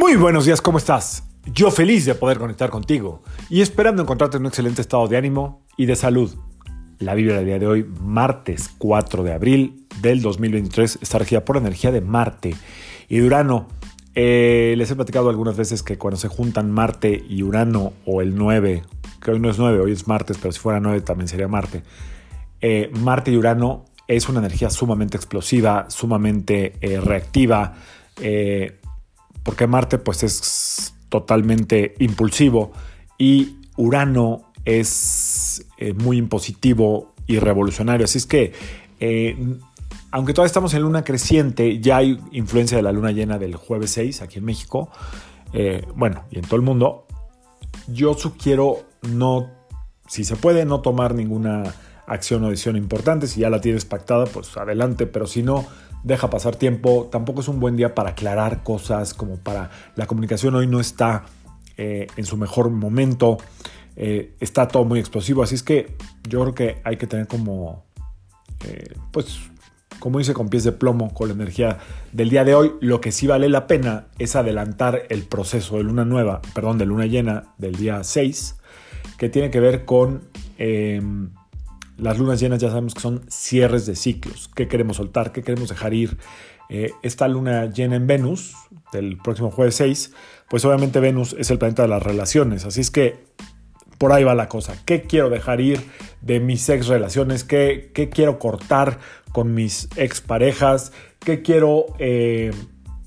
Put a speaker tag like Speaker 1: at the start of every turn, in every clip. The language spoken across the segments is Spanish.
Speaker 1: Muy buenos días, ¿cómo estás? Yo feliz de poder conectar contigo y esperando encontrarte en un excelente estado de ánimo y de salud. La Biblia del día de hoy, martes 4 de abril del 2023, está regida por energía de Marte y de Urano. Eh, les he platicado algunas veces que cuando se juntan Marte y Urano o el 9, que hoy no es 9, hoy es martes, pero si fuera 9 también sería Marte. Eh, Marte y Urano es una energía sumamente explosiva, sumamente eh, reactiva porque Marte pues es totalmente impulsivo y Urano es eh, muy impositivo y revolucionario. Así es que, eh, aunque todavía estamos en luna creciente, ya hay influencia de la luna llena del jueves 6 aquí en México, eh, bueno, y en todo el mundo. Yo sugiero no, si se puede, no tomar ninguna acción o decisión importante. Si ya la tienes pactada, pues adelante, pero si no, deja pasar tiempo, tampoco es un buen día para aclarar cosas, como para la comunicación hoy no está eh, en su mejor momento, eh, está todo muy explosivo, así es que yo creo que hay que tener como, eh, pues, como dice, con pies de plomo con la energía del día de hoy. Lo que sí vale la pena es adelantar el proceso de luna nueva, perdón, de luna llena del día 6, que tiene que ver con las lunas llenas ya sabemos que son cierres de ciclos. ¿Qué queremos soltar? ¿Qué queremos dejar ir? Eh, esta luna llena en Venus, del próximo jueves 6, pues obviamente Venus es el planeta de las relaciones. Así es que por ahí va la cosa. ¿Qué quiero dejar ir de mis ex relaciones? ¿Qué, quiero cortar con mis ex parejas? ¿Qué quiero eh,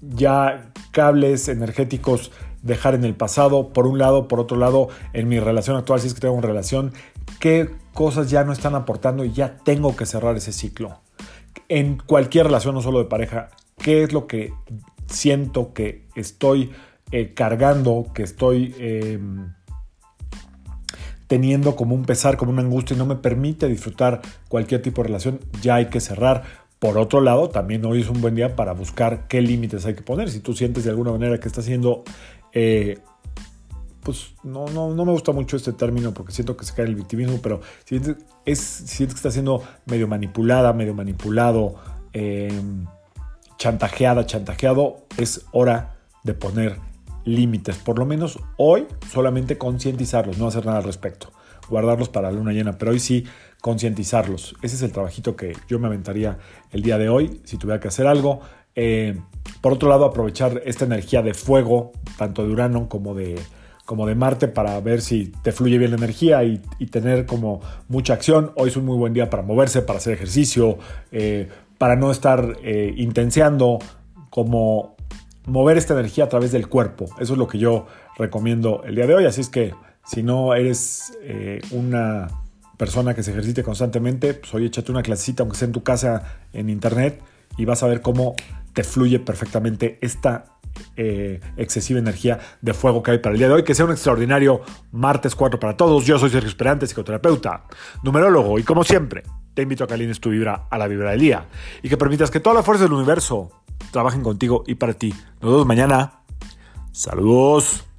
Speaker 1: ya cables energéticos dejar en el pasado? Por un lado, por otro lado, en mi relación actual, si es que tengo una relación, qué cosas ya no están aportando y ya tengo que cerrar ese ciclo. En cualquier relación, no solo de pareja, qué es lo que siento que estoy eh, cargando, que estoy em, teniendo como un pesar, como una angustia y no me permite disfrutar cualquier tipo de relación, ya hay que cerrar. Por otro lado, también hoy es un buen día para buscar qué límites hay que poner. Si tú sientes de alguna manera que está siendo eh, pues no, no, no me gusta mucho este término porque siento que se cae el victimismo, pero si es, sientes que está siendo medio manipulada, medio manipulado, em, chantajeada, chantajeado, es hora de poner límites. Por lo menos hoy solamente concientizarlos, no hacer nada al respecto. Guardarlos para la luna llena, pero hoy sí concientizarlos. Ese es el trabajito que yo me aventaría el día de hoy si tuviera que hacer algo. Eh, por otro lado, aprovechar esta energía de fuego, tanto de Urano como de, como de Marte para ver si te fluye bien la energía y, tener como mucha acción. Hoy es un muy buen día para moverse, para hacer ejercicio, eh, para no estar eh, intenseando, como mover esta energía a través del cuerpo. Eso es lo que yo recomiendo el día de hoy. Así es que si no eres eh, una persona que se ejercite constantemente, pues hoy échate una clasita, aunque sea en tu casa, en internet, y vas a ver cómo te fluye perfectamente esta eh, excesiva energía de fuego que hay para el día de hoy. Que sea un extraordinario martes 4 para todos. Yo soy Sergio Esperante, psicoterapeuta, numerólogo y como siempre, te invito a que alines tu vibra a la vibra del día y que permitas que toda la fuerza del universo trabajen contigo y para ti. Nos vemos mañana. Saludos.